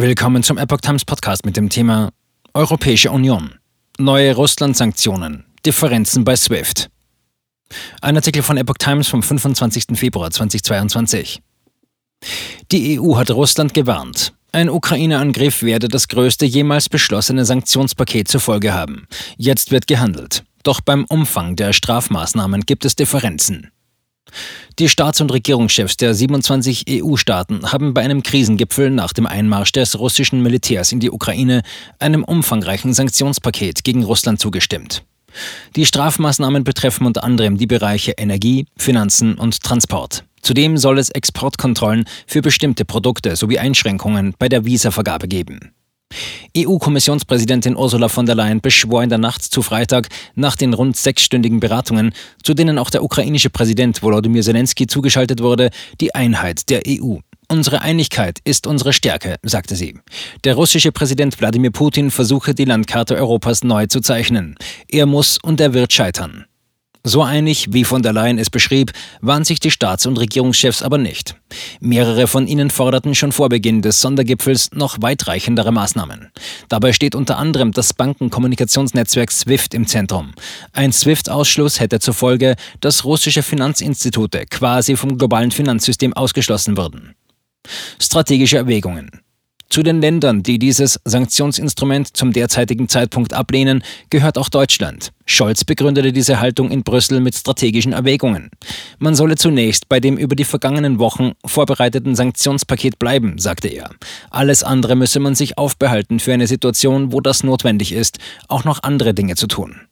Willkommen zum Epoch Times Podcast mit dem Thema Europäische Union. Neue Russland-Sanktionen. Differenzen bei SWIFT. Ein Artikel von Epoch Times vom 25. Februar 2022. Die EU hat Russland gewarnt. Ein Ukraine-Angriff werde das größte jemals beschlossene Sanktionspaket zur Folge haben. Jetzt wird gehandelt. Doch beim Umfang der Strafmaßnahmen gibt es Differenzen. Die Staats- und Regierungschefs der 27 EU-Staaten haben bei einem Krisengipfel nach dem Einmarsch des russischen Militärs in die Ukraine einem umfangreichen Sanktionspaket gegen Russland zugestimmt. Die Strafmaßnahmen betreffen unter anderem die Bereiche Energie, Finanzen und Transport. Zudem soll es Exportkontrollen für bestimmte Produkte sowie Einschränkungen bei der Visavergabe geben. EU-Kommissionspräsidentin Ursula von der Leyen beschwor in der Nacht zu Freitag nach den rund sechsstündigen Beratungen, zu denen auch der ukrainische Präsident Volodymyr Zelensky zugeschaltet wurde, die Einheit der EU. Unsere Einigkeit ist unsere Stärke, sagte sie. Der russische Präsident Wladimir Putin versuche die Landkarte Europas neu zu zeichnen. Er muss und er wird scheitern. So einig, wie von der Leyen es beschrieb, waren sich die Staats- und Regierungschefs aber nicht. Mehrere von ihnen forderten schon vor Beginn des Sondergipfels noch weitreichendere Maßnahmen. Dabei steht unter anderem das Bankenkommunikationsnetzwerk SWIFT im Zentrum. Ein SWIFT-Ausschluss hätte zur Folge, dass russische Finanzinstitute quasi vom globalen Finanzsystem ausgeschlossen würden. Strategische Erwägungen. Zu den Ländern, die dieses Sanktionsinstrument zum derzeitigen Zeitpunkt ablehnen, gehört auch Deutschland. Scholz begründete diese Haltung in Brüssel mit strategischen Erwägungen. Man solle zunächst bei dem über die vergangenen Wochen vorbereiteten Sanktionspaket bleiben, sagte er. Alles andere müsse man sich aufbehalten für eine Situation, wo das notwendig ist, auch noch andere Dinge zu tun.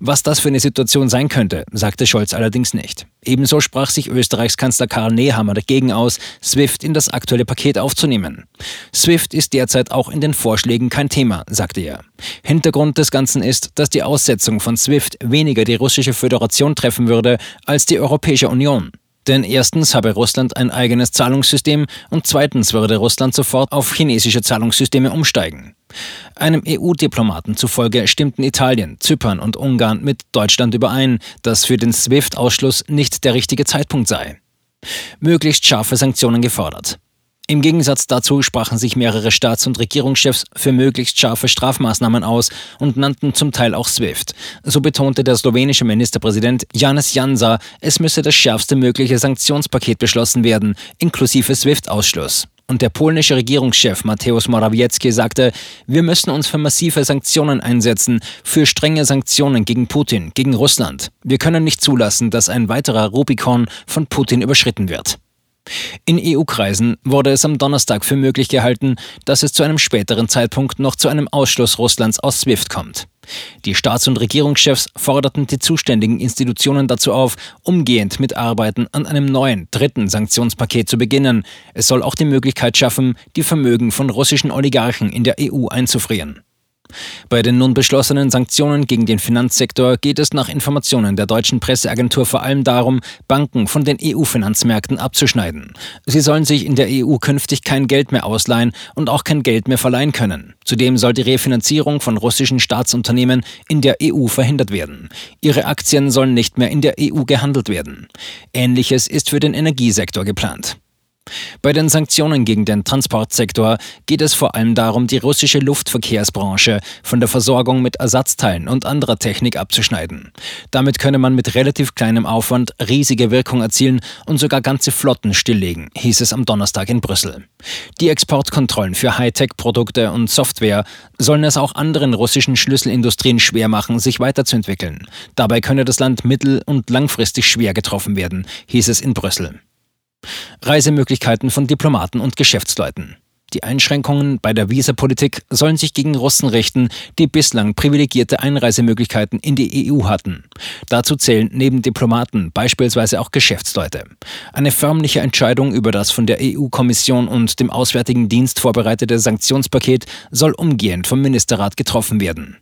Was das für eine Situation sein könnte, sagte Scholz allerdings nicht. Ebenso sprach sich Österreichs Kanzler Karl Nehammer dagegen aus, SWIFT in das aktuelle Paket aufzunehmen. SWIFT ist derzeit auch in den Vorschlägen kein Thema, sagte er. Hintergrund des Ganzen ist, dass die Aussetzung von SWIFT weniger die russische Föderation treffen würde als die Europäische Union. Denn erstens habe Russland ein eigenes Zahlungssystem und zweitens würde Russland sofort auf chinesische Zahlungssysteme umsteigen. Einem EU-Diplomaten zufolge stimmten Italien, Zypern und Ungarn mit Deutschland überein, dass für den SWIFT-Ausschluss nicht der richtige Zeitpunkt sei. Möglichst scharfe Sanktionen gefordert. Im Gegensatz dazu sprachen sich mehrere Staats- und Regierungschefs für möglichst scharfe Strafmaßnahmen aus und nannten zum Teil auch SWIFT. So betonte der slowenische Ministerpräsident Janis Jansa, es müsse das schärfste mögliche Sanktionspaket beschlossen werden, inklusive SWIFT-Ausschluss. Und der polnische Regierungschef Mateusz Morawiecki sagte, wir müssen uns für massive Sanktionen einsetzen, für strenge Sanktionen gegen Putin, gegen Russland. Wir können nicht zulassen, dass ein weiterer Rubikon von Putin überschritten wird. In EU-Kreisen wurde es am Donnerstag für möglich gehalten, dass es zu einem späteren Zeitpunkt noch zu einem Ausschluss Russlands aus SWIFT kommt. Die Staats- und Regierungschefs forderten die zuständigen Institutionen dazu auf, umgehend mit Arbeiten an einem neuen, dritten Sanktionspaket zu beginnen. Es soll auch die Möglichkeit schaffen, die Vermögen von russischen Oligarchen in der EU einzufrieren. Bei den nun beschlossenen Sanktionen gegen den Finanzsektor geht es nach Informationen der deutschen Presseagentur vor allem darum, Banken von den EU-Finanzmärkten abzuschneiden. Sie sollen sich in der EU künftig kein Geld mehr ausleihen und auch kein Geld mehr verleihen können. Zudem soll die Refinanzierung von russischen Staatsunternehmen in der EU verhindert werden. Ihre Aktien sollen nicht mehr in der EU gehandelt werden. Ähnliches ist für den Energiesektor geplant. Bei den Sanktionen gegen den Transportsektor geht es vor allem darum, die russische Luftverkehrsbranche von der Versorgung mit Ersatzteilen und anderer Technik abzuschneiden. Damit könne man mit relativ kleinem Aufwand riesige Wirkung erzielen und sogar ganze Flotten stilllegen, hieß es am Donnerstag in Brüssel. Die Exportkontrollen für Hightech-Produkte und Software sollen es auch anderen russischen Schlüsselindustrien schwer machen, sich weiterzuentwickeln. Dabei könne das Land mittel- und langfristig schwer getroffen werden, hieß es in Brüssel. Reisemöglichkeiten von Diplomaten und Geschäftsleuten. Die Einschränkungen bei der Visapolitik sollen sich gegen Russen richten, die bislang privilegierte Einreisemöglichkeiten in die EU hatten. Dazu zählen neben Diplomaten beispielsweise auch Geschäftsleute. Eine förmliche Entscheidung über das von der EU-Kommission und dem Auswärtigen Dienst vorbereitete Sanktionspaket soll umgehend vom Ministerrat getroffen werden.